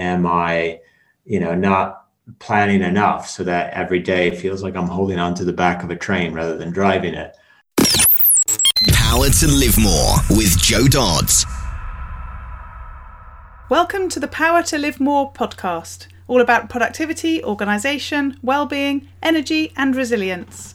am I, you know, not planning enough so that every day feels like I'm holding on to the back of a train rather than driving it. Power to Live More with Joe Dodds. Welcome to the Power to Live More podcast, all about productivity, organisation, well-being, energy and resilience.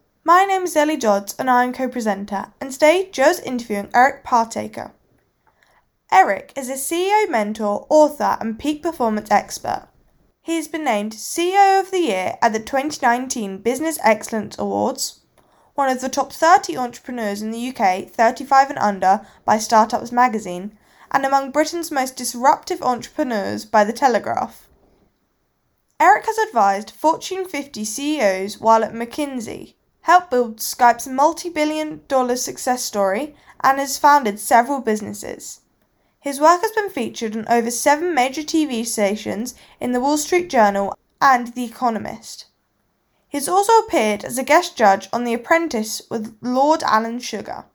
my name is Ellie Dodds and I am co-presenter, and today Joe's interviewing Eric Partaker. Eric is a CEO mentor, author, and peak performance expert. He has been named CEO of the Year at the 2019 Business Excellence Awards, one of the top 30 entrepreneurs in the UK 35 and under by Startups magazine, and among Britain's most disruptive entrepreneurs by The Telegraph. Eric has advised Fortune 50 CEOs while at McKinsey helped build Skype's multi billion dollar success story, and has founded several businesses. His work has been featured on over seven major TV stations in the Wall Street Journal and The Economist. He has also appeared as a guest judge on The Apprentice with Lord Alan Sugar.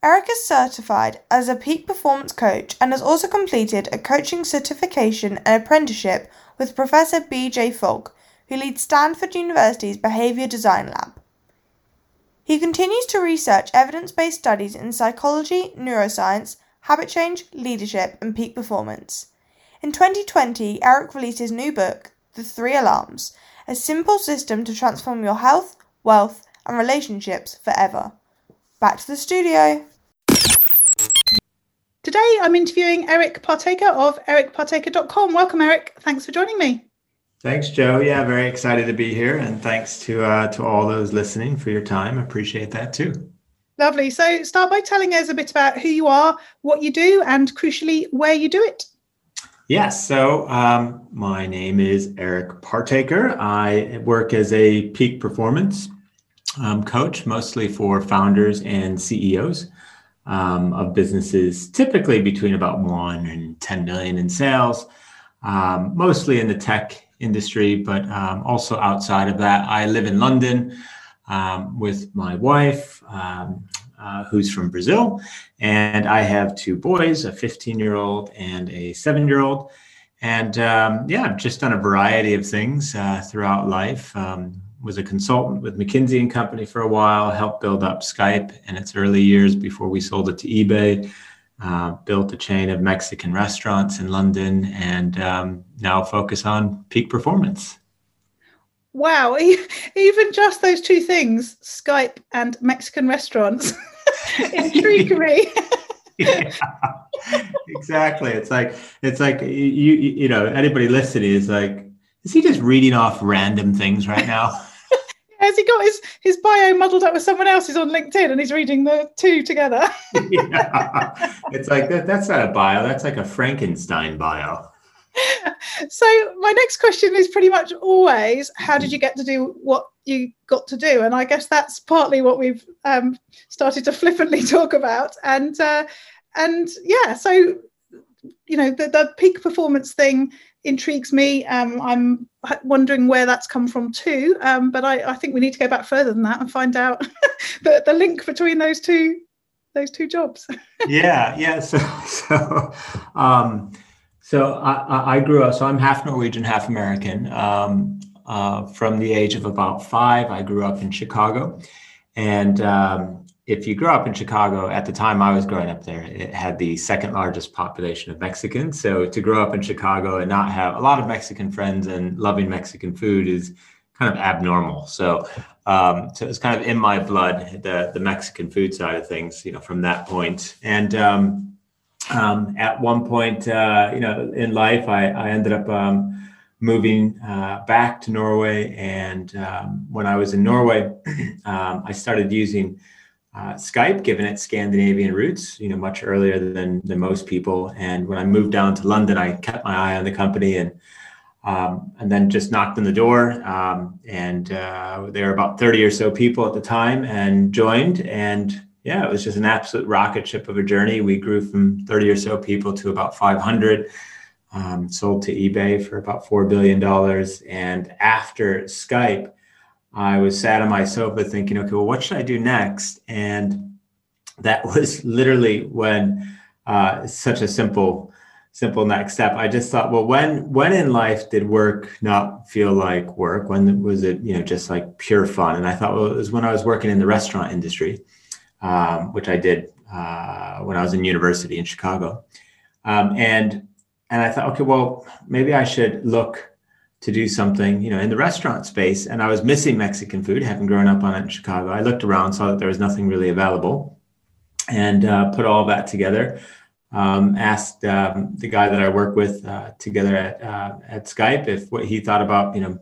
Eric is certified as a peak performance coach and has also completed a coaching certification and apprenticeship with Professor B.J. Fogg, who leads Stanford University's Behavior Design Lab. He continues to research evidence based studies in psychology, neuroscience, habit change, leadership, and peak performance. In 2020, Eric released his new book, The Three Alarms A Simple System to Transform Your Health, Wealth, and Relationships Forever. Back to the studio. Today I'm interviewing Eric Partaker of ericpartaker.com. Welcome, Eric. Thanks for joining me. Thanks, Joe. Yeah, very excited to be here, and thanks to uh, to all those listening for your time. Appreciate that too. Lovely. So, start by telling us a bit about who you are, what you do, and crucially, where you do it. Yes. So, um, my name is Eric Partaker. I work as a peak performance um, coach, mostly for founders and CEOs um, of businesses, typically between about one and 10 million in sales, um, mostly in the tech industry, but um, also outside of that. I live in London um, with my wife, um, uh, who's from Brazil, and I have two boys, a 15 year old and a seven year old. And um, yeah, I've just done a variety of things uh, throughout life. Um, was a consultant with McKinsey and Company for a while, helped build up Skype in its early years before we sold it to eBay uh, built a chain of Mexican restaurants in London, and um, now focus on peak performance. Wow, even just those two things, Skype and Mexican restaurants, intrigue me. yeah, exactly. It's like it's like you you know anybody listening is like, is he just reading off random things right now? Has he got his his bio muddled up with someone else's on LinkedIn and he's reading the two together? yeah. It's like that, that's not a bio, that's like a Frankenstein bio. So my next question is pretty much always how did you get to do what you got to do? And I guess that's partly what we've um, started to flippantly talk about. And uh, and yeah, so you know the, the peak performance thing intrigues me. Um, I'm wondering where that's come from too. Um, but I, I, think we need to go back further than that and find out the, the link between those two those two jobs. yeah, yeah. So so um, so I, I, grew up. So I'm half Norwegian, half American. Um, uh, from the age of about five, I grew up in Chicago, and um, if you grew up in Chicago at the time I was growing up there, it had the second largest population of Mexicans. So to grow up in Chicago and not have a lot of Mexican friends and loving Mexican food is kind of abnormal. So, um, so it's kind of in my blood, the the Mexican food side of things, you know, from that point. And um, um, at one point, uh, you know, in life, I, I ended up um, moving uh, back to Norway. And um, when I was in Norway, um, I started using uh, Skype, given its Scandinavian roots, you know, much earlier than than most people. And when I moved down to London, I kept my eye on the company and um, and then just knocked on the door. Um, and uh, there were about 30 or so people at the time and joined. And yeah, it was just an absolute rocket ship of a journey. We grew from 30 or so people to about 500, um, sold to eBay for about $4 billion. And after Skype, I was sat on my sofa thinking, okay, well, what should I do next? And that was literally when uh, such a simple simple next step. I just thought, well, when when in life did work not feel like work? When was it, you know, just like pure fun? And I thought, well, it was when I was working in the restaurant industry, um, which I did uh, when I was in university in Chicago, um, and and I thought, okay, well, maybe I should look to do something, you know, in the restaurant space. And I was missing Mexican food, having grown up on it in Chicago. I looked around, saw that there was nothing really available, and uh, put all that together um, asked um, the guy that I work with uh, together at uh, at Skype if what he thought about you know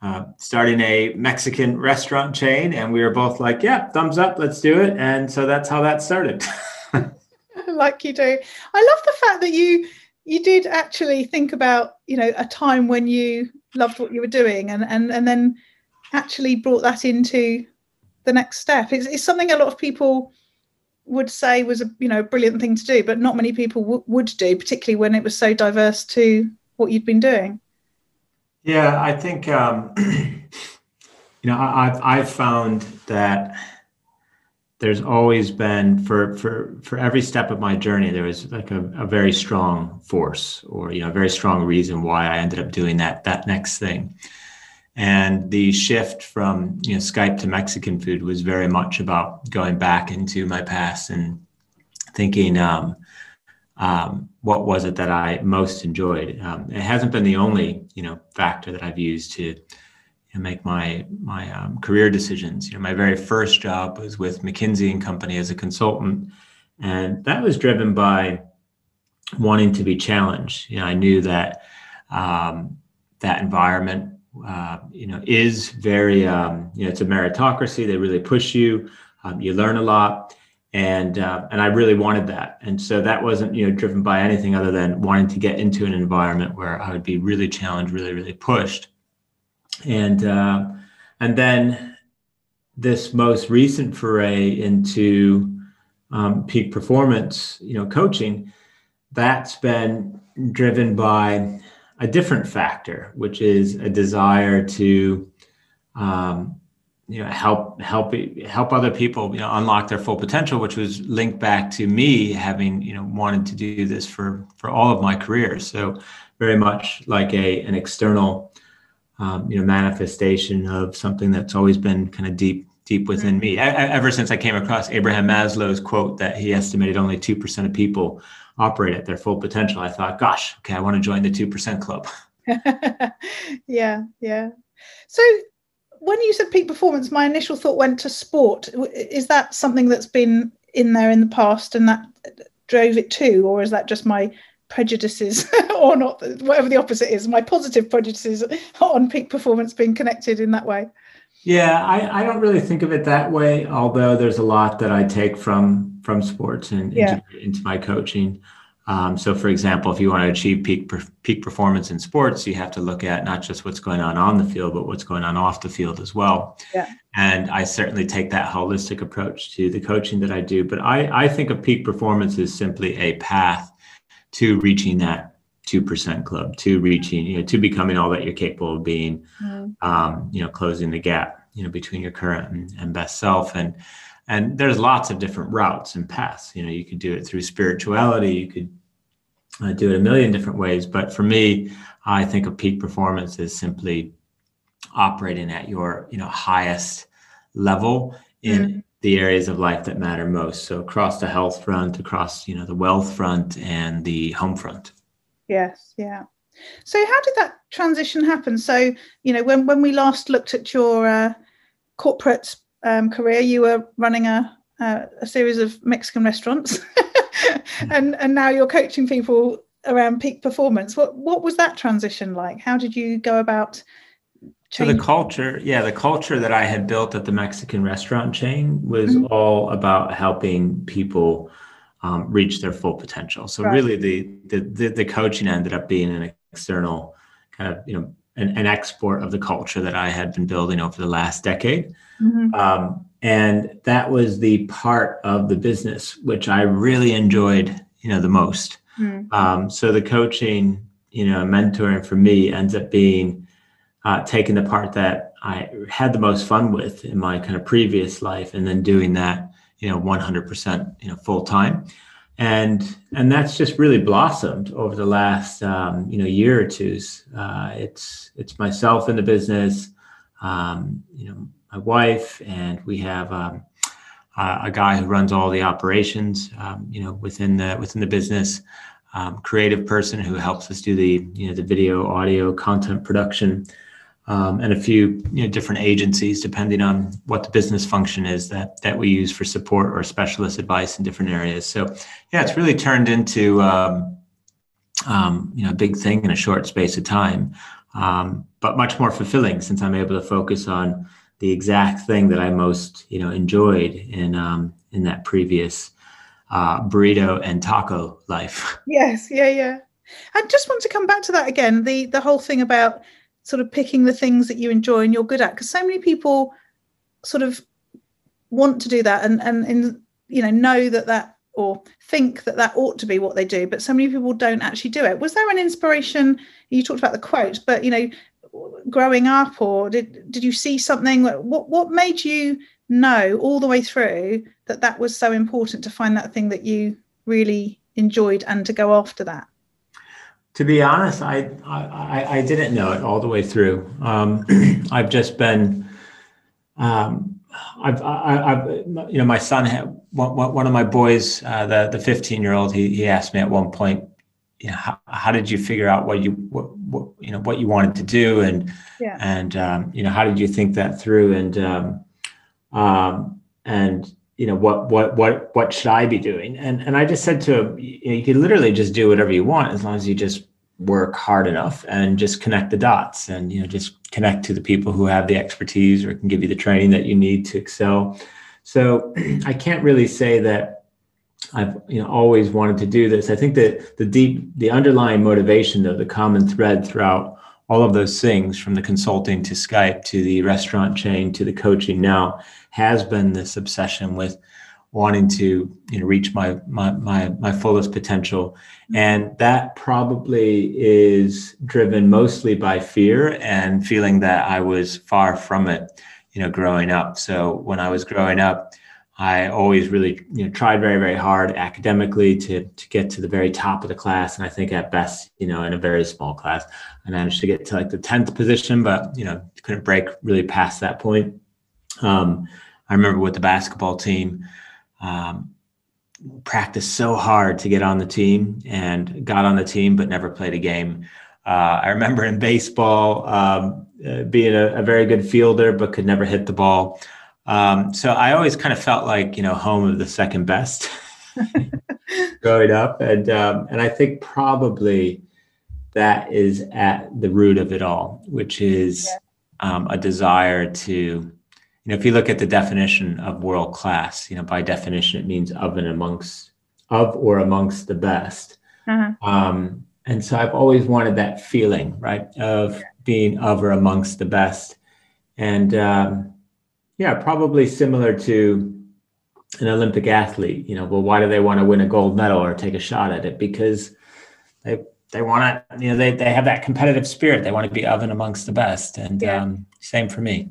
uh, starting a Mexican restaurant chain, and we were both like, "Yeah, thumbs up, let's do it." And so that's how that started. like you do, I love the fact that you you did actually think about you know a time when you loved what you were doing, and and and then actually brought that into the next step. It's, it's something a lot of people would say was a you know brilliant thing to do, but not many people w- would do, particularly when it was so diverse to what you'd been doing. Yeah, I think um, you know I've I've found that there's always been for for for every step of my journey there was like a, a very strong force or you know a very strong reason why I ended up doing that that next thing. And the shift from you know Skype to Mexican food was very much about going back into my past and thinking, um, um, what was it that I most enjoyed? Um, it hasn't been the only you know factor that I've used to know, make my my um, career decisions. You know, my very first job was with McKinsey and Company as a consultant, and that was driven by wanting to be challenged. You know, I knew that um, that environment uh, you know, is very, um, you know, it's a meritocracy. They really push you. Um, you learn a lot, and uh, and I really wanted that. And so that wasn't, you know, driven by anything other than wanting to get into an environment where I would be really challenged, really, really pushed. And uh, and then this most recent foray into um, peak performance, you know, coaching, that's been driven by a different factor, which is a desire to, um, you know, help help help other people, you know, unlock their full potential, which was linked back to me having, you know, wanted to do this for for all of my career. So very much like a an external, um, you know, manifestation of something that's always been kind of deep deep within me. I, I, ever since I came across Abraham Maslow's quote that he estimated only two percent of people operate at their full potential, I thought, gosh, okay, I want to join the 2% club. yeah, yeah. So when you said peak performance, my initial thought went to sport. Is that something that's been in there in the past and that drove it too? Or is that just my prejudices or not, whatever the opposite is, my positive prejudices on peak performance being connected in that way? Yeah, I, I don't really think of it that way, although there's a lot that I take from from sports and yeah. into, into, my coaching. Um, so, for example, if you want to achieve peak peak performance in sports, you have to look at not just what's going on on the field, but what's going on off the field as well. Yeah. And I certainly take that holistic approach to the coaching that I do. But I, I think of peak performance as simply a path to reaching that two percent club, to reaching, you know, to becoming all that you're capable of being. Mm. Um, you know, closing the gap, you know, between your current and, and best self. And and there's lots of different routes and paths you know you could do it through spirituality you could uh, do it a million different ways but for me i think of peak performance as simply operating at your you know highest level in mm-hmm. The areas of life that matter most so across the health front across you know the wealth front and the home front yes yeah so how did that transition happen so you know when when we last looked at your uh, corporate um, career, you were running a, a, a series of Mexican restaurants, and and now you're coaching people around peak performance. What what was that transition like? How did you go about? So the culture, yeah, the culture that I had built at the Mexican restaurant chain was mm-hmm. all about helping people um, reach their full potential. So right. really, the, the, the the coaching ended up being an external kind of you know an, an, export of the culture that I had been building over the last decade. Mm-hmm. Um, and that was the part of the business which I really enjoyed, you know, the most. Mm-hmm. Um, so the coaching, you know, mentoring for me ends up being uh, taking the part that I had the most fun with in my kind of previous life, and then doing that, you know, 100%, you know, full time and and that's just really blossomed over the last um, you know year or two. Uh, it's it's myself in the business, um, you know, my wife, and we have um, uh, a guy who runs all the operations, um, you know, within the within the business. Um, creative person who helps us do the you know the video, audio, content production um, and a few you know, different agencies, depending on what the business function is that that we use for support or specialist advice in different areas. So, yeah, it's really turned into um, um, you know a big thing in a short space of time, um, but much more fulfilling since I'm able to focus on the exact thing that I most you know enjoyed in um, in that previous uh, burrito and taco life. Yes, yeah, yeah. I just want to come back to that again. The the whole thing about sort of picking the things that you enjoy and you're good at because so many people sort of want to do that and and in you know know that that or think that that ought to be what they do but so many people don't actually do it. Was there an inspiration? You talked about the quote but you know growing up or did did you see something? What what made you know all the way through that that was so important to find that thing that you really enjoyed and to go after that to be honest, I, I, I didn't know it all the way through. Um, I've just been, um, I've, I, have you know, my son had one, one of my boys, uh, the the 15 year old. He he asked me at one point, you know, how, how did you figure out what you what, what you know what you wanted to do, and yeah. and um, you know how did you think that through, and um, um, and you know what what what what should I be doing? And and I just said to him, you, know, you can literally just do whatever you want as long as you just work hard enough and just connect the dots and you know just connect to the people who have the expertise or can give you the training that you need to excel. So I can't really say that I've you know always wanted to do this. I think that the deep the underlying motivation of the common thread throughout all of those things from the consulting to Skype to the restaurant chain to the coaching now has been this obsession with wanting to you know reach my my my, my fullest potential. And that probably is driven mostly by fear and feeling that i was far from it you know growing up. So when i was growing up i always really you know tried very very hard academically to to get to the very top of the class and i think at best you know in a very small class i managed to get to like the 10th position but you know couldn't break really past that point um, I remember with the basketball team, um, practiced so hard to get on the team and got on the team, but never played a game. Uh, I remember in baseball um, uh, being a, a, very good fielder, but could never hit the ball. Um, so I always kind of felt like you know home of the second best growing up, and um, and I think probably that is at the root of it all, which is um, a desire to you know, if you look at the definition of world class, you know, by definition, it means of and amongst, of or amongst the best. Uh-huh. Um, and so I've always wanted that feeling, right, of being of or amongst the best. And um, yeah, probably similar to an Olympic athlete. You know, well, why do they want to win a gold medal or take a shot at it? Because they they want to, you know, they they have that competitive spirit. They want to be of and amongst the best. And yeah. um, same for me.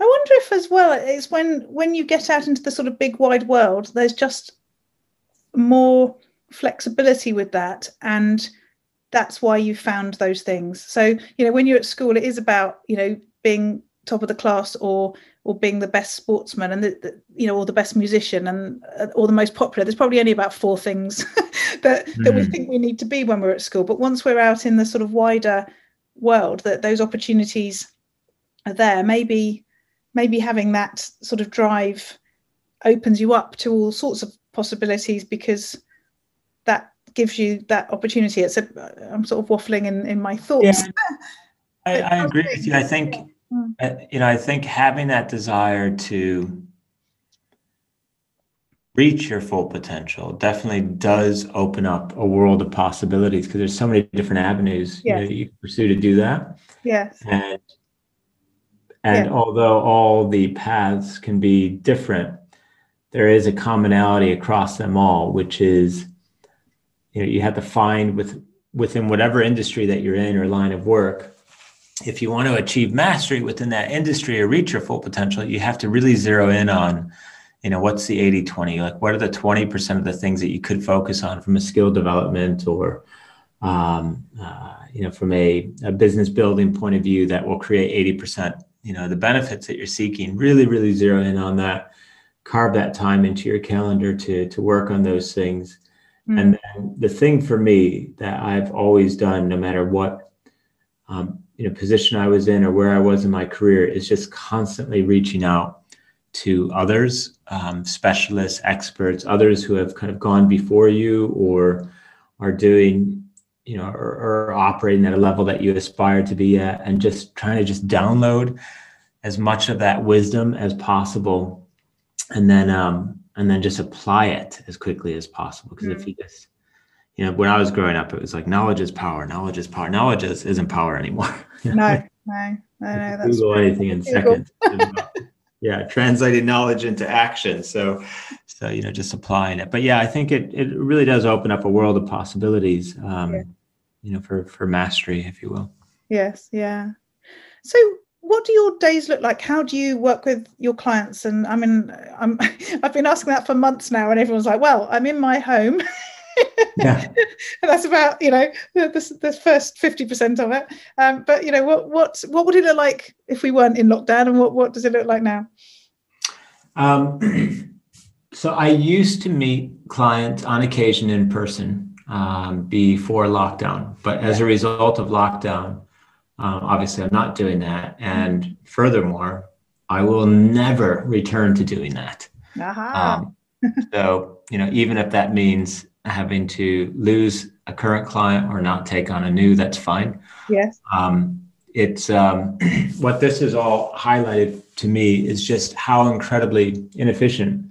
I wonder if as well it's when when you get out into the sort of big wide world, there's just more flexibility with that and that's why you found those things so you know when you're at school it is about you know being top of the class or or being the best sportsman and the, the, you know or the best musician and uh, or the most popular there's probably only about four things that mm. that we hmm. think we need to be when we're at school but once we're out in the sort of wider world that those opportunities are there maybe maybe having that sort of drive opens you up to all sorts of possibilities because that gives you that opportunity. It's a I'm sort of waffling in in my thoughts. Yeah, I, I agree with you. I think Mm. uh, you know I think having that desire to reach your full potential definitely does open up a world of possibilities because there's so many different avenues you, know, you can pursue to do that yes. and and Yeah. although all the paths can be different there is a commonality across them all which is you know you have to find with within whatever industry that you're in or line of work if you want to achieve mastery within that industry or reach your full potential you have to really zero in on you know what's the 80 20 like what are the 20% of the things that you could focus on from a skill development or um, uh, you know from a, a business building point of view that will create 80% you know the benefits that you're seeking? Really really zero in on that. Carve that time into your calendar to to work on those things. Mm. and then the thing for me that i've always done no matter what um, you know position i was in or where i was in my career is just constantly reaching out to others um, specialists experts others who have kind of gone before you or are doing you know or, or operating at a level that you aspire to be at and just trying to just download as much of that wisdom as possible and then um and then just apply it as quickly as possible because if you just you know when i was growing up it was like knowledge is power knowledge is power knowledge is, isn't power anymore No, no, no, no. That's google true. anything in Google. seconds yeah translating knowledge into action so so you know just applying it but yeah i think it it really does open up a world of possibilities um Yeah. you know for for mastery if you will Yes, yeah. So, what do your days look like? How do you work with your clients? And I mean, I'm I've been asking that for months now, and everyone's like, "Well, I'm in my home." yeah. And that's about you know the, the, the first 50% of it. Um, but you know what what what would it look like if we weren't in lockdown and what what does it look like now? Um, so I used to meet clients on occasion in person um, before lockdown, but as a result of lockdown, um, obviously I'm not doing that. And furthermore, I will never return to doing that. Um, so, you know, even if that means having to lose a current client or not take on a new, that's fine yes um, it's um, what this has all highlighted to me is just how incredibly inefficient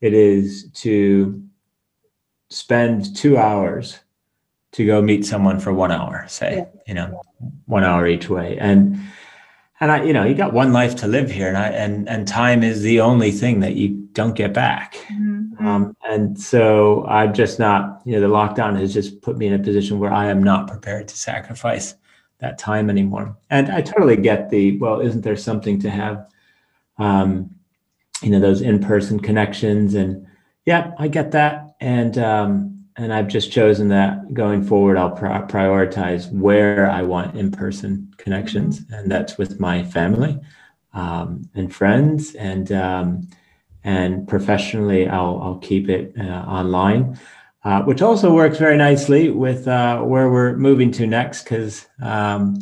it is to spend two hours to go meet someone for one hour say Yeah. you know one hour each way and and i you know you got one life to live here and i and and time is the only thing that you don't get back Mhm. Um, and so I'm just not, you know, the lockdown has just put me in a position where I am not prepared to sacrifice that time anymore. And I totally get the, well, isn't there something to have, um, you know, those in-person connections? And yeah, I get that. And, um, and I've just chosen that going forward, I'll pri- prioritize where I want in-person connections. And that's with my family um, and friends and, um, and professionally I'll, I'll keep it uh, online, uh, which also works very nicely with uh, where we're moving to next because um,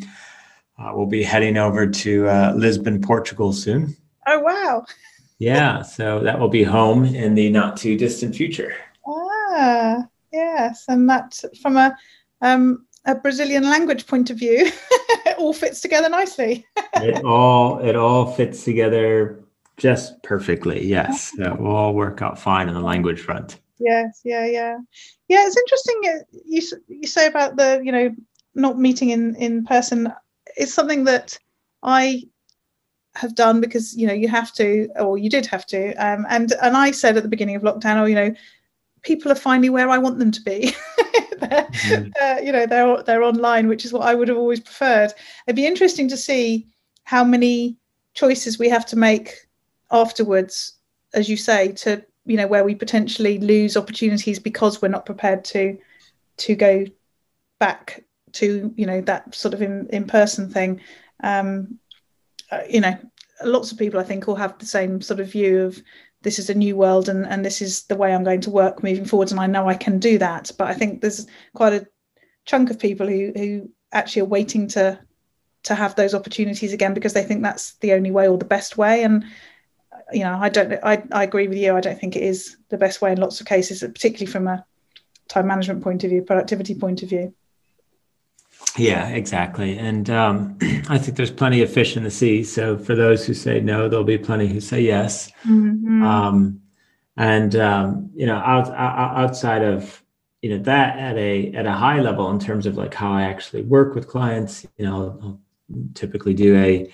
uh, we'll be heading over to uh, Lisbon, Portugal soon. oh wow Yeah, so that will be home in the not too distant future. ah yes and that from a um a brazilian language point of view it all fits together nicely It all it all fits together just perfectly. Yes, It will all work out fine on the language front. yes yeah yeah yeah it's interesting uh, you you say about the you know not meeting in in person it's something that i have done because you know you have to or you did have to um, and and i said at the beginning of lockdown oh you know people are finally where i want them to be They're- Mhm. uh, you know they're they're online which is what i would have always preferred it'd be interesting to see how many choices we have to make afterwards as you say to you know where we potentially lose opportunities because we're not prepared to to go back to you know that sort of in, in person thing. Um uh, you know lots of people i think all have the same sort of view of this is a new world and and this is the way i'm going to work moving forwards and i know i can do that. But i think there's quite a chunk of people who who actually are waiting to to have those opportunities again because they think that's the only way or the best way. And you know i don't i, I agree with you i don't think it is the best way in lots of cases particularly from a time management point of view, productivity point of view. Yeah, exactly. And um, I think there's plenty of fish in the sea. So for those who say no, there'll be plenty who say yes. Mm-hmm. Um, and um, you know, out, out, outside of you know that at a at a high level in terms of like how I actually work with clients, you know, I'll typically do a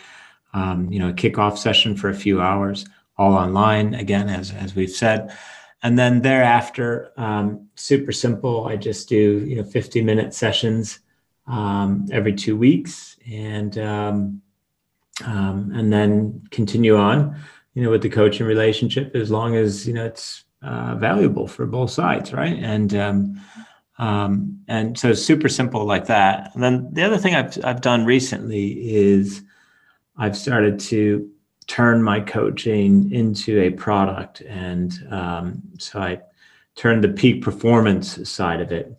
um, you know a kickoff session for a few hours, all online again, as as we've said. And then thereafter, um, super simple. I just do you know 50 minute sessions um, every two weeks, and um, um, and then continue on, you know, with the coaching relationship as long as you know it's uh, valuable for both sides, right? And um, um, and so super simple like that. And then the other thing I've I've done recently is I've started to turn my coaching into a product, and um, so I turned the peak performance side of it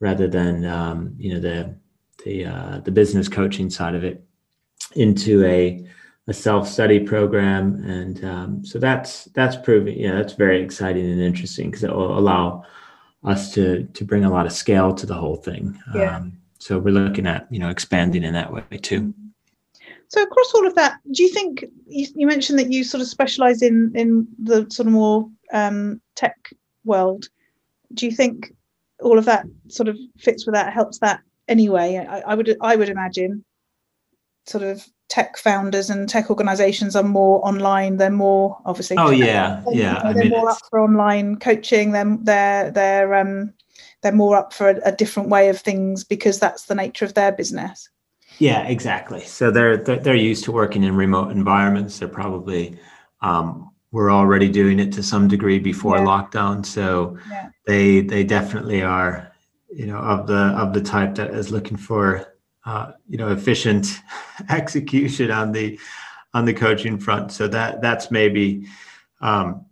rather than um, you know the the uh, the business coaching side of it into a a self study program, and um, so that's that's proving yeah that's very exciting and interesting because it will allow us to to bring a lot of scale to the whole thing. Yeah. Um, so we're looking at you know expanding in that way too. So across all of that, do you think you, you mentioned that you sort of specialize in in the sort of more um, tech world? Do you think all of that sort of fits with that, helps that anyway. I, I would I would imagine sort of tech founders and tech organizations are more online they're more obviously oh yeah yeah they're, they're more up for online coaching they're they're they're um they're more up for a, a, different way of things because that's the nature of their business yeah exactly. So they're they're, they're used to working in remote environments. They're probably um we're already doing it to some degree before yeah. lockdown. So yeah. they they definitely are you know of the of the type that is looking for uh, you know efficient execution on the on the coaching front. So that that's maybe um,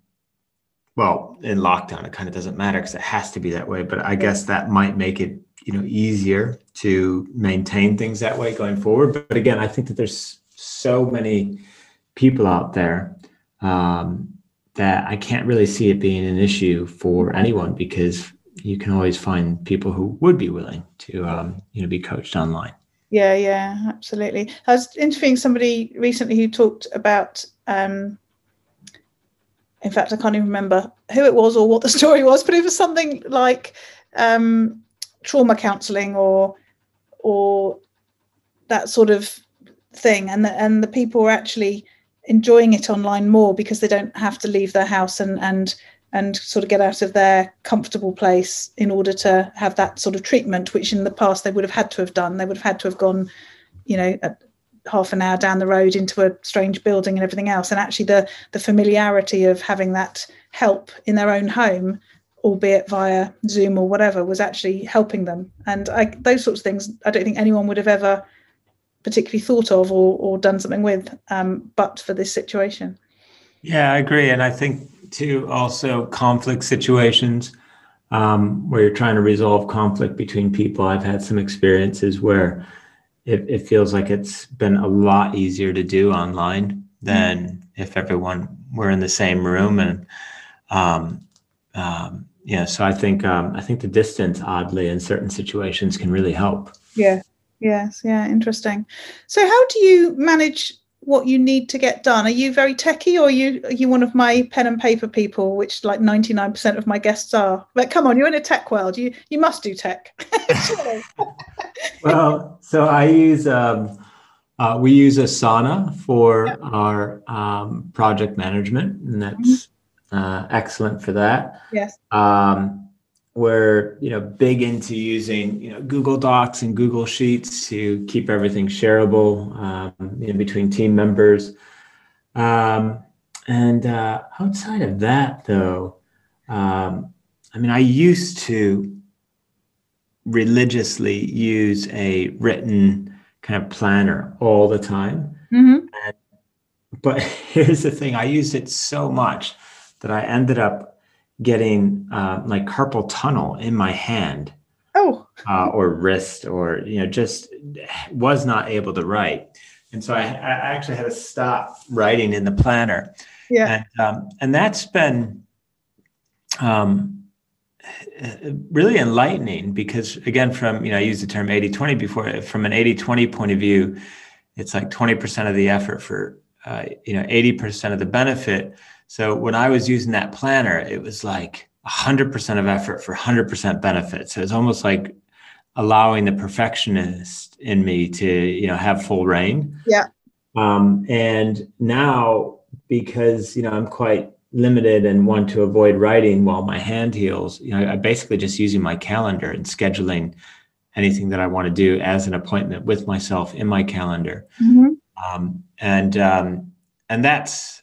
well in lockdown it kind of doesn't matter because it has to be that way but i guess that might make it you know easier to maintain things that way going forward. But again i think that there's so many people out there um, that i can't really see it being an issue for anyone because you can always find people who would be willing to um, you know be coached online. Yeah yeah absolutely. I was interviewing somebody recently who talked about um, in fact i can't even remember who it was or what the story was but it was something like um, trauma counseling or or that sort of thing and the, and the people are actually enjoying it online more because they don't have to leave their house and and and sort of get out of their comfortable place in order to have that sort of treatment, which in the past they would have had to have done. They would have had to have gone, you know, half an hour down the road into a strange building and everything else. And actually, the the familiarity of having that help in their own home, albeit via Zoom or whatever, was actually helping them. And I, those sorts of things, I don't think anyone would have ever particularly thought of or, or done something with, um, but for this situation. Yeah, I agree, and I think too, also conflict situations um, where you're trying to resolve conflict between people. I've had some experiences where it, it feels like it's been a lot easier to do online than mm-hmm. if everyone were in the same room. And um, um, yeah, so I think um, I think the distance, oddly, in certain situations, can really help. Yeah. Yes. Yeah. Interesting. So, how do you manage what you need to get done. Are you very techy, or are you are you one of my pen and paper people, which like ninety nine percent of my guests are? But come on, you're in a tech world. You you must do tech. well, so I use um, uh, we use Asana for our um, project management, and that's mm-hmm. Uh, excellent for that. Yes. Um, we're you know big into using you know Google Docs and Google Sheets to keep everything shareable um, you know, between team members. Um, and uh, outside of that, though, um, I mean, I used to religiously use a written kind of planner all the time. Mm-hmm. And, but here's the thing: I used it so much that I ended up getting uh, like carpal tunnel in my hand oh. uh, or wrist or you know just was not able to write. And so I, I actually had to stop writing in the planner. Yeah. And um, and that's been um, really enlightening because again from you know i used the term 80-20 before from an 80-20 point of view it's like 20% of the effort for uh, you know 80% of the benefit so when i was using that planner it was like 100% of effort for 100% benefit so it's almost like allowing the perfectionist in me to you know have full rein yeah um, and now because you know i'm quite limited and want to avoid writing while my hand heals, you know, I basically just using my calendar and scheduling anything that I want to do as an appointment with myself in my calendar. Mm-hmm. Um, and um, and that's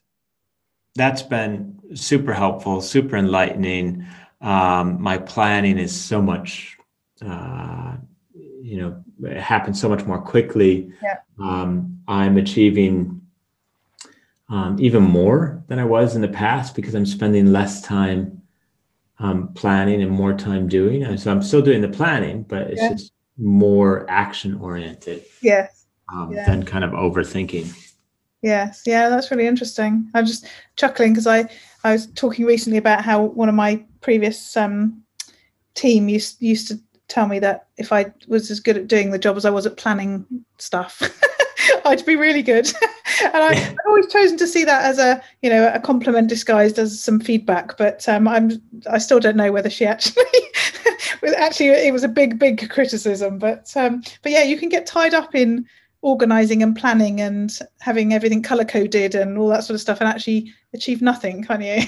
that's been super helpful, super enlightening. Um, my planning is so much, uh, you know, it happens so much more quickly. Yeah. Um, I'm achieving um, even more than I was in the past because I'm spending less time um, planning and more time doing. And so I'm still doing the planning, but it's yeah. just more action oriented. Yes. Um, yeah. Than kind of overthinking. Yes. Yeah, that's really interesting. I'm just chuckling because I I was talking recently about how one of my previous um, team used used to tell me that if I was as good at doing the job as I was at planning stuff. I'd be really good. and I, have always chosen to see that as a, you know, a compliment disguised as some feedback. But um, I'm, I still don't know whether she actually, actually, it was a big, big criticism. But, um, but yeah, you can get tied up in organizing and planning and having everything color coded and all that sort of stuff, and actually achieve nothing, can you?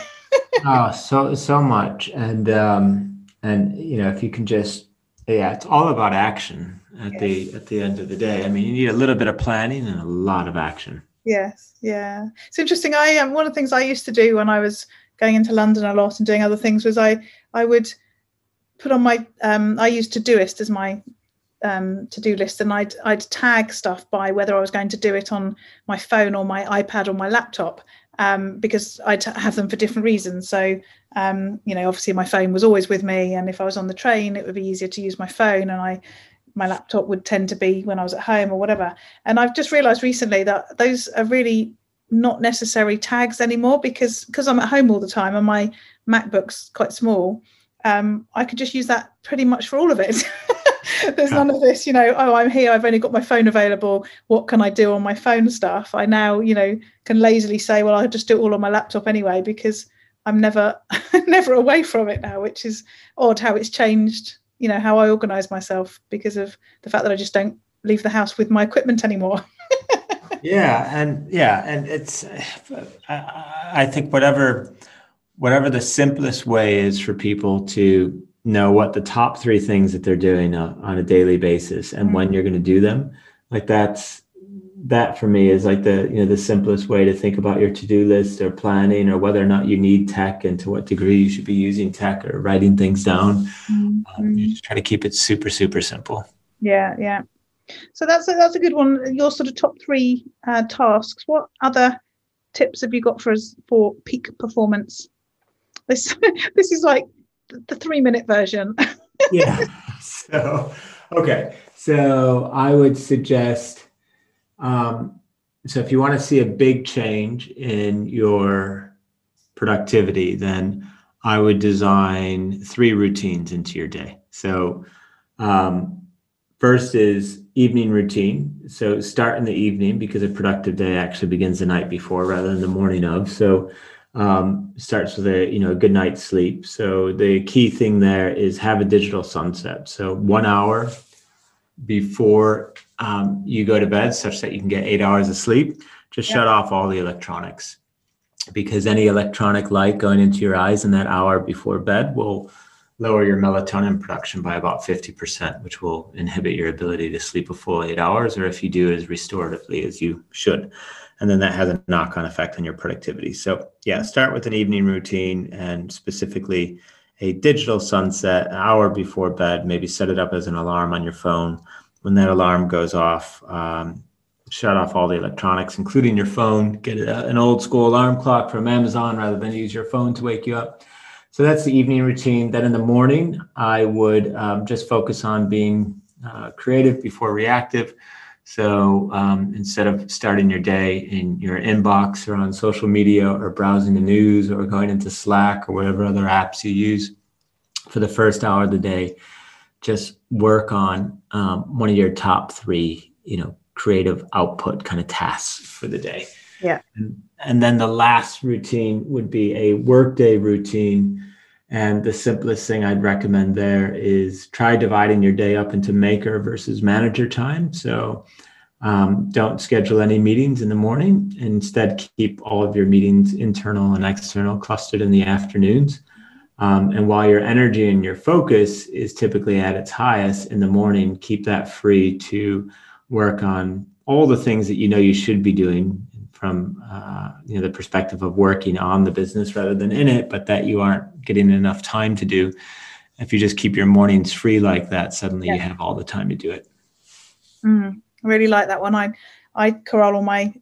oh, so so much, and um, and you know, if you can just, yeah, it's all about action at yes. the at the end of the day. I mean, you need a little bit of planning and a lot of action. Yes, yeah. It's interesting. I um, one of the things I used to do when I was going into London a lot and doing other things was I I would put on my um, I used To Todoist as my um, to do list, and I'd I'd tag stuff by whether I was going to do it on my phone or my iPad or my laptop um, because I'd have them for different reasons. So um, you know, obviously my phone was always with me, and if I was on the train, it would be easier to use my phone, and I my laptop would tend to be when I was at home or whatever. And I've just realized recently that those are really not necessary tags anymore because because I'm at home all the time and my MacBook's quite small. Um, I could just use that pretty much for all of it. There's none of this, you know, oh, I'm here, I've only got my phone available. What can I do on my phone stuff? I now, you know, can lazily say, well, I'll just do it all on my laptop anyway, because I'm never never away from it now, which is odd how it's changed you know how I organize myself because of the fact that I just don't leave the house with my equipment anymore. yeah, and yeah, and it's I, I think whatever whatever the simplest way is for people to know what the top three things that they're doing uh, on a daily basis and mm-hmm. when you're going to do them. Like that's that for me is like the you know the simplest way to think about your to-do list or planning or whether or not you need tech and to what degree you should be using tech or writing things down. Mm-hmm. um, you just try to keep it super super simple. Yeah yeah. So that's a, that's a good one. Your sort of top three uh, tasks what other tips have you got for us for peak performance? This this is like the three minute version yeah so okay so i would suggest um, so if you want to see a big change in your productivity, then I would design three routines into your day. So um, first is evening routine. So start in the evening because a productive day actually begins the night before rather than the morning of. So um, starts with a you know a good night's sleep. So the key thing there is have a digital sunset. So one hour before um, you go to bed, such that you can get eight hours of sleep. Just yeah. shut off all the electronics because any electronic light going into your eyes in that hour before bed will lower your melatonin production by about 50%, which will inhibit your ability to sleep a full eight hours, or if you do as restoratively as you should. And then that has a knock on effect on your productivity. So, yeah, start with an evening routine and specifically a digital sunset an hour before bed. Maybe set it up as an alarm on your phone. When that alarm goes off, um, shut off all the electronics, including your phone. Get a, an old school alarm clock from Amazon rather than use your phone to wake you up. So that's the evening routine. Then in the morning, I would um, just focus on being uh, creative before reactive. So um, instead of starting your day in your inbox or on social media or browsing the news or going into Slack or whatever other apps you use, for the first hour of the day, just work on um, one of your top three, you know, creative output kind of tasks for the day. Yeah. And, and then the last routine would be a workday routine. And the simplest thing I'd recommend there is try dividing your day up into maker versus manager time. So um, don't schedule any meetings in the morning. Instead, keep all of your meetings, internal and external, clustered in the afternoons. Um, and while your energy and your focus is typically at its highest in the morning, keep that free to work on all the things that you know you should be doing from uh, you know the perspective of working on the business rather than in it, but that you aren't getting enough time to do. If you just keep your mornings free like that, suddenly yeah. you have all the time to do it. Mm. I really like that one. I I corral all my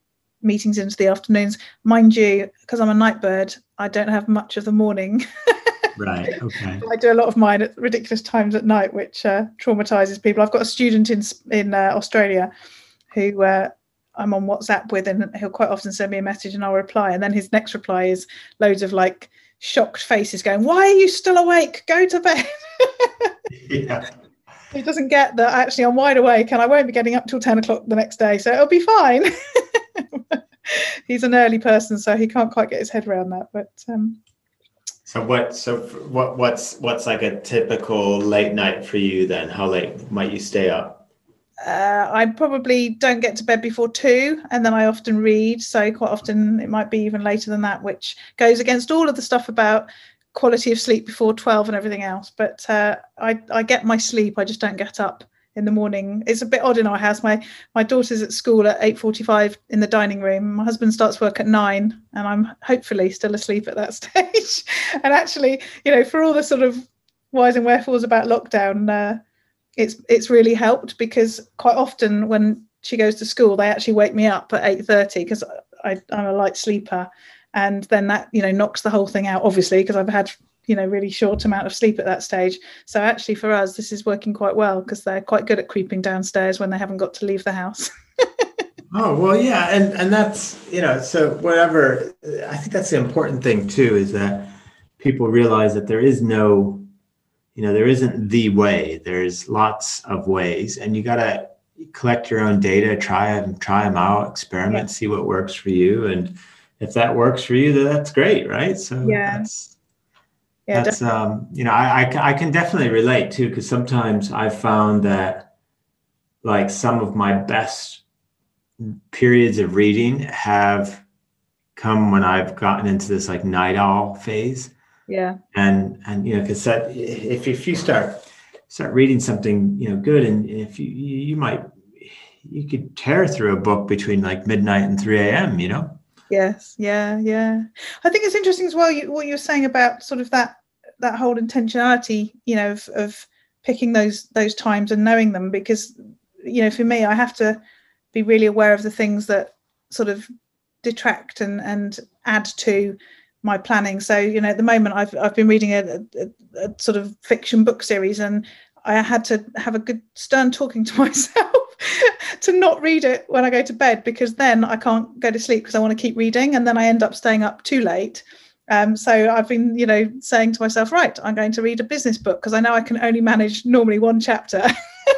meetings into the afternoons. Mind you, because I'm a night bird, I don't have much of the morning. right. Okay. I do a lot of mine at ridiculous times at night, which uh, traumatizes people. I've got a student in in uh, Australia who uh, I'm on WhatsApp with, and he'll quite often send me a message and I'll reply, and then his next reply is loads of like shocked faces going, "Why are you still awake? Go to bed." yeah he doesn't get that actually I'm wide awake and I won't be getting up till 10 o'clock the next day, so it'll be fine. He's an early person, so he can't quite get his head around that. But um, so what? So what? What's what's like a typical late night for you then? How late might you stay up? Uh, I probably don't get to bed before two, and then I often read. So quite often it might be even later than that, which goes against all of the stuff about quality of sleep before 12 and everything else. But uh, I, I get my sleep i just don't get up in the morning. It's a bit odd in our house. My my daughter's at school at 8.45 in the dining room. My husband starts work at 9 and i'm hopefully still asleep at that stage. And actually you know for all the sort of whys and wherefores about lockdown uh, it's it's really helped because quite often when she goes to school they actually wake me up at 8.30 because i'm a light sleeper. And then that you know knocks the whole thing out obviously because i've had you know really short amount of sleep at that stage. So actually for us this is working quite well because they're quite good at creeping downstairs when they haven't got to leave the house. Oh well yeah and and that's you know so whatever i think that's the important thing too is that people realize that there is no you know there isn't the way there's lots of ways and you got to collect your own data try them try them out experiment yeah. see what works for you and if that works for you, that's great, right? So yeah. that's yeah, that's um, you know, I, I I can definitely relate too because sometimes I've found that like some of my best periods of reading have come when I've gotten into this like night owl phase. Yeah. And and you know, because that if if you start start reading something you know good and if you you might you could tear through a book between like midnight and 3 a.m you know? Yes. Yeah. Yeah. I think it's interesting as well you, what you were saying about sort of that that whole intentionality you know of, of picking those those times and knowing them because you know for me i have to be really aware of the things that sort of detract and and add to my planning so you know at the moment i've i've been reading a, a, a sort of fiction book series and i had to have a good stern talking to myself to not read it when I go to bed because then I can't go to sleep because I want to keep reading and then I end up staying up too late. Um, so I've been, you know, saying to myself, right, I'm going to read a business book because I know I can only manage normally one chapter,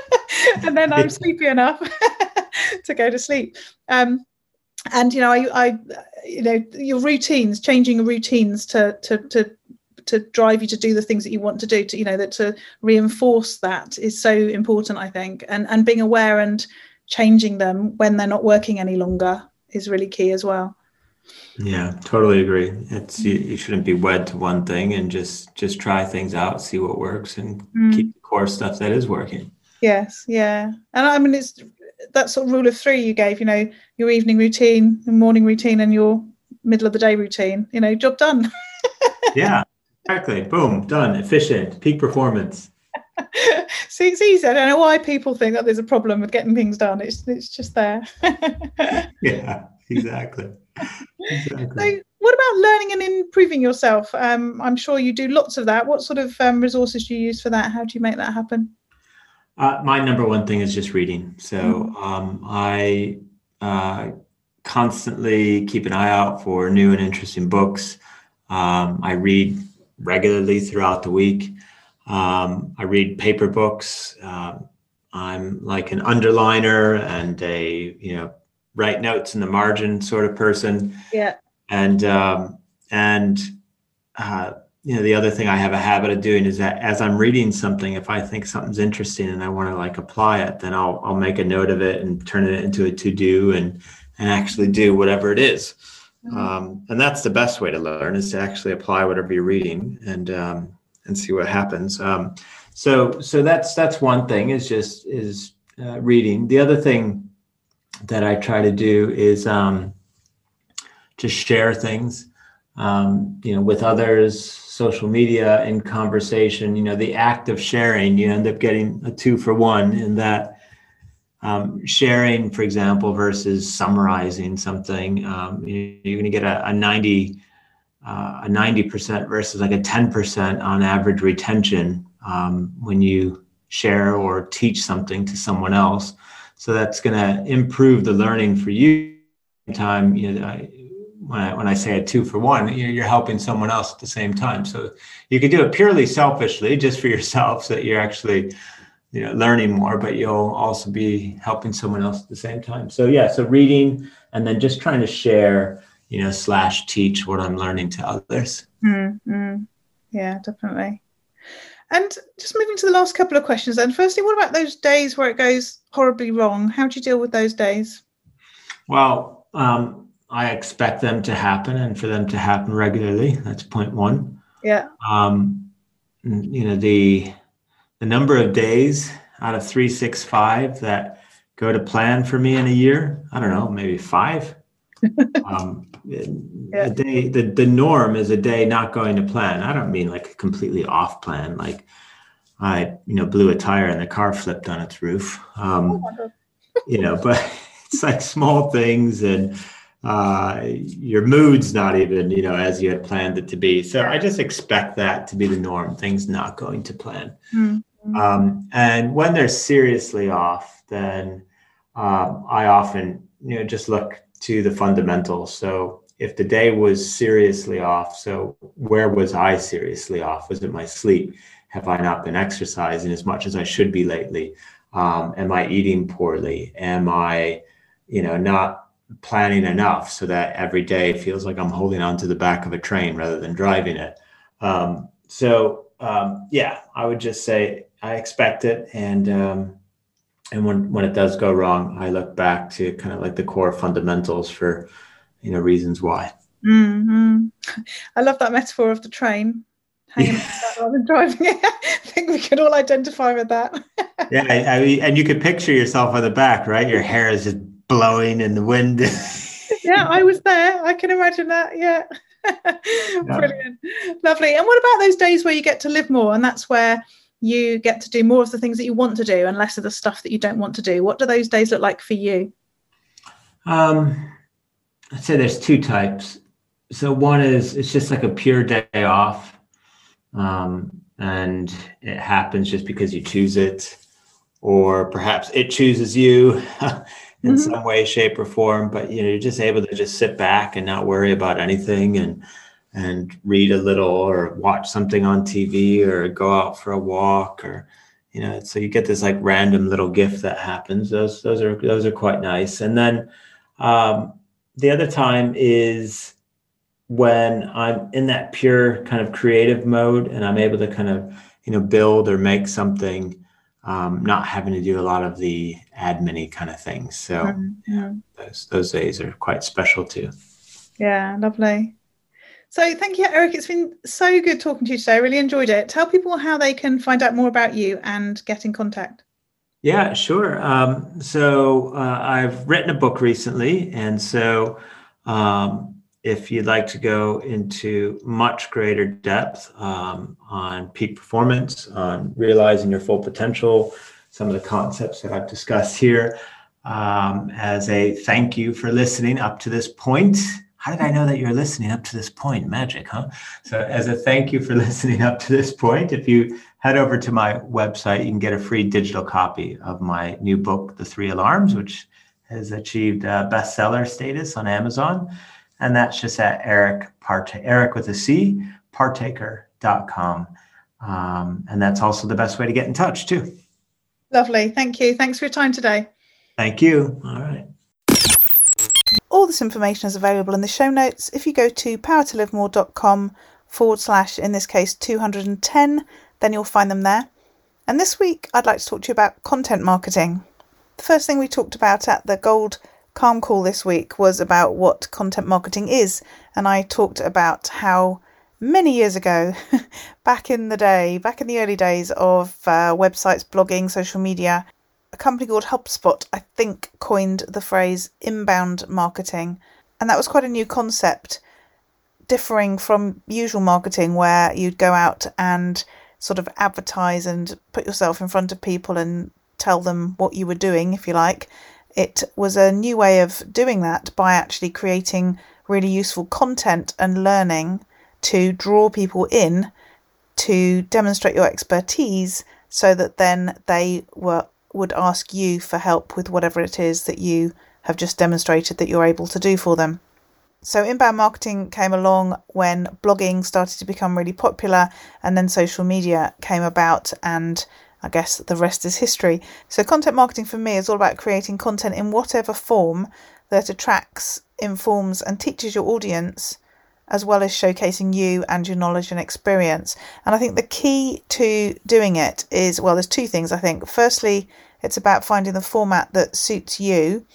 and then I'm sleepy enough to go to sleep. Um, and you know, I, I, you know, your routines, changing routines to to to to drive you to do the things that you want to do to you know that to reinforce that is so important i think. And and being aware and changing them when they're not working any longer is really key as well. Yeah totally agree. It's you, you shouldn't be wed to one thing and just just try things out see what works and mm. keep the core stuff that is working. Yes yeah. And i mean it's that sort of rule of three you gave you know your evening routine your morning routine and your middle of the day routine you know job done yeah exactly boom done efficient peak performance see, it's easy. I don't know why people think that there's a problem with getting things done. It's it's just there. yeah, exactly. exactly. So, what about learning and improving yourself? Um, I'm sure you do lots of that. What sort of um, resources do you use for that? How do you make that happen? Uh, my number one thing is just reading. So mm-hmm. um, I uh, constantly keep an eye out for new and interesting books. Um, I read regularly throughout the week. Um, I read paper books. Um, I'm like an underliner and a you know write notes in the margin sort of person. Yeah. And um, and uh, you know the other thing I have a habit of doing is that as I'm reading something, if I think something's interesting and I want to like apply it, then I'll I'll make a note of it and turn it into a to do and and actually do whatever it is. Mm-hmm. Um, and that's the best way to learn is to actually apply whatever you're reading and um, and see what happens. Um, so so that's that's one thing is just is uh, reading. The other thing that I try to do is um, just share things, um, you know, with others, social media, in conversation. You know, the act of sharing, you end up getting a two for one in that. Um, sharing, for example, versus summarizing something, um, you, are going to get a, a 90 uh, a 90% versus like a 10% on average retention um, when you share or teach something to someone else. So that's going to improve the learning for you. Time, you know, I, when I, when I say a two for one, you're helping someone else at the same time. So you could do it purely selfishly, just for yourself, so that you're actually, you know, learning more, but you'll also be helping someone else at the same time. So yeah, so reading and then just trying to share you know, slash teach what I'm learning to others. Mm-hmm. Yeah, definitely. And just moving to the last couple of questions then. Firstly, what about those days where it goes horribly wrong? How do you deal with those days? Well, um, I expect them to happen and for them to happen regularly. That's point one. Yeah. Um, you know, the the number of days out of 365 that go to plan for me in a year, I don't know, maybe five. um, yeah. a day the, the norm is a day not going to plan i don't mean like completely off plan like i you know blew a tire and the car flipped on its roof um, oh you know but it's like small things and uh, your mood's not even you know as you had planned it to be so i just expect that to be the norm things not going to plan mm-hmm. um, and when they're seriously off then um, i often you know just look to the fundamentals. So if the day was seriously off, so where was I seriously off? Was it my sleep? Have I not been exercising as much as I should be lately? Um, am I eating poorly? Am I, you know, not planning enough so that every day feels like I'm holding on to the back of a train rather than driving it? Um, so um, yeah, I would just say I expect it, and um, and when when it does go wrong, I look back to kind of like the core fundamentals for you know reasons why. Mm-hmm. I love that metaphor of the train hanging rather than driving it. I think we could all identify with that. yeah, I, I mean, and you could picture yourself on the back, right? Your hair is just blowing in the wind. yeah, I was there. I can imagine that. Yeah. Brilliant. Lovely. And what about those days where you get to live more? And that's where you get to do more of the things that you want to do and less of the stuff that you don't want to do. What do those days look like for you? Um, I'd say there's two types. So one is it's just like a pure day off, um, and it happens just because you choose it, or perhaps it chooses you in mm-hmm. some way, shape, or form. But you know, you're just able to just sit back and not worry about anything and and read a little or watch something on TV or go out for a walk or you know so you get this like random little gift that happens those those are those are quite nice and then um, the other time is when I'm in that pure kind of creative mode and I'm able to kind of you know build or make something um, not having to do a lot of the admin kind of things so mm-hmm. those those days are quite special too yeah lovely so thank you, Eric. It's been so good talking to you today. I really enjoyed it. Tell people how they can find out more about you and get in contact. Yeah, sure. Um, so uh, I've written a book recently, and so um, if you'd like to go into much greater depth um, on peak performance, on realizing your full potential, some of the concepts that I've discussed here, um, as a thank you for listening up to this point how did I know that you're listening up to this point? Magic, huh? So, as a thank you for listening up to this point, if you head over to my website, you can get a free digital copy of my new book, The Three Alarms, which has achieved bestseller status on Amazon. And that's just at Eric Part Eric with a C, partaker.com. Um, and that's also the best way to get in touch, too. Lovely. Thank you. Thanks for your time today. Thank you. All right. All this information is available in the show notes. If you go to powertolivemore.com forward slash, in this case, 210, then you'll find them there. And this week, I'd like to talk to you about content marketing. The first thing we talked about at the Gold Calm call this week was about what content marketing is. And I talked about how many years ago, back in the day, back in the early days of uh, websites, blogging, social media, a company called HubSpot, I think, coined the phrase inbound marketing. And that was quite a new concept, differing from usual marketing where you'd go out and sort of advertise and put yourself in front of people and tell them what you were doing, if you like. It was a new way of doing that by actually creating really useful content and learning to draw people in to demonstrate your expertise so that then they were would ask you for help with whatever it is that you have just demonstrated that you're able to do for them. So inbound marketing came along when blogging started to become really popular and then social media came about and I guess the rest is history. So content marketing for me is all about creating content in whatever form that attracts, informs and teaches your audience as well as showcasing you and your knowledge and experience. And I think the key to doing it is well, there's two things I think. Firstly, it's about finding the format that suits you,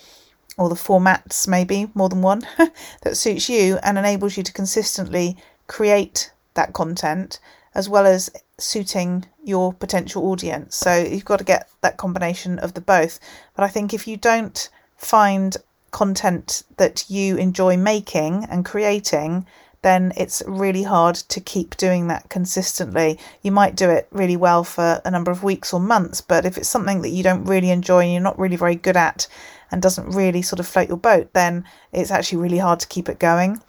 or the formats, maybe more than one, that suits you and enables you to consistently create that content as well as suiting your potential audience. So you've got to get that combination of the both. But I think if you don't find content that you enjoy making and creating, then it's really hard to keep doing that consistently. You might do it really well for a number of weeks or months, but if it's something that you don't really enjoy and you're not really very good at and doesn't really sort of float your boat, then it's actually really hard to keep it going.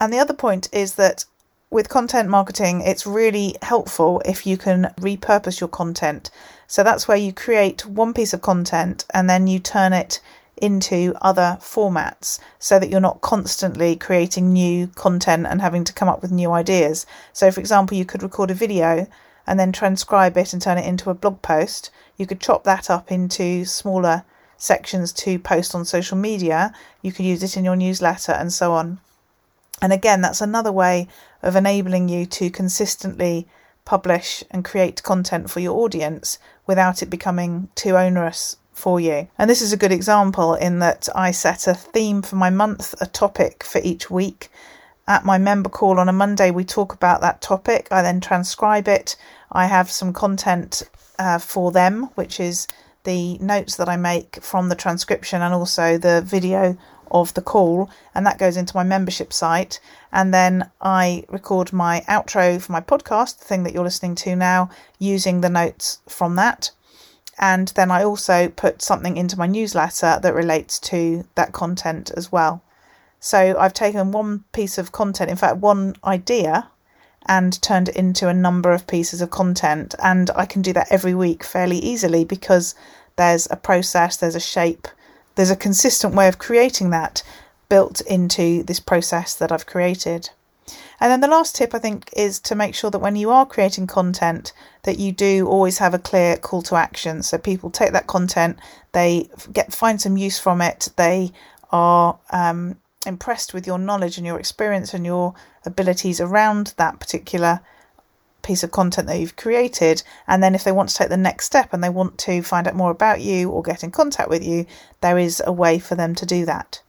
And the other point is that with content marketing, it's really helpful if you can repurpose your content. So that's where you create one piece of content and then you turn it into other formats so that you're not constantly creating new content and having to come up with new ideas. So, for example, you could record a video and then transcribe it and turn it into a blog post. You could chop that up into smaller sections to post on social media. You could use it in your newsletter and so on. And again, that's another way of enabling you to consistently publish and create content for your audience without it becoming too onerous for you. And this is a good example in that I set a theme for my month, a topic for each week. At my member call on a Monday, we talk about that topic. I then transcribe it. I have some content uh, for them, which is the notes that I make from the transcription and also the video of the call, and that goes into my membership site. And then I record my outro for my podcast, the thing that you're listening to now, using the notes from that and then I also put something into my newsletter that relates to that content as well. So I've taken one piece of content, in fact, one idea, and turned it into a number of pieces of content. And I can do that every week fairly easily because there's a process, there's a shape, there's a consistent way of creating that built into this process that I've created. And then the last tip I think is to make sure that when you are creating content that you do always have a clear call to action. So people take that content, they get find some use from it, they are um, impressed with your knowledge and your experience and your abilities around that particular piece of content that you've created. And then if they want to take the next step and they want to find out more about you or get in contact with you, there is a way for them to do that.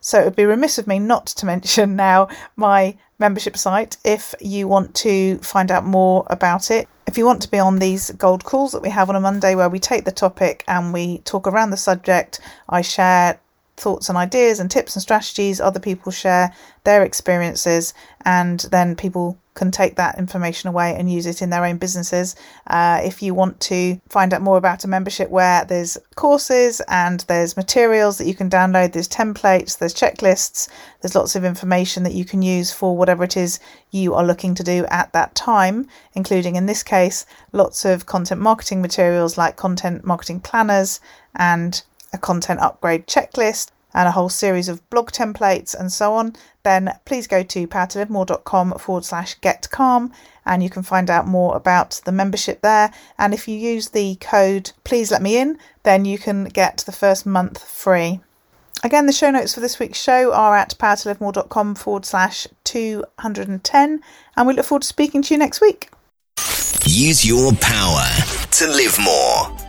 So it would be remiss of me not to mention now my membership site if you want to find out more about it. If you want to be on these gold calls that we have on a Monday where we take the topic and we talk around the subject, I share thoughts and ideas and tips and strategies, other people share their experiences, and then people can take that information away and use it in their own businesses. Uh, if you want to find out more about a membership where there's courses and there's materials that you can download, there's templates, there's checklists, there's lots of information that you can use for whatever it is you are looking to do at that time, including in this case, lots of content marketing materials like content marketing planners and a content upgrade checklist and a whole series of blog templates and so on, then please go to powertolivemore.com forward slash get calm and you can find out more about the membership there. And if you use the code please let me in, then you can get the first month free. Again, the show notes for this week's show are at powertolivemore.com forward slash 210, and we look forward to speaking to you next week. Use your power to live more.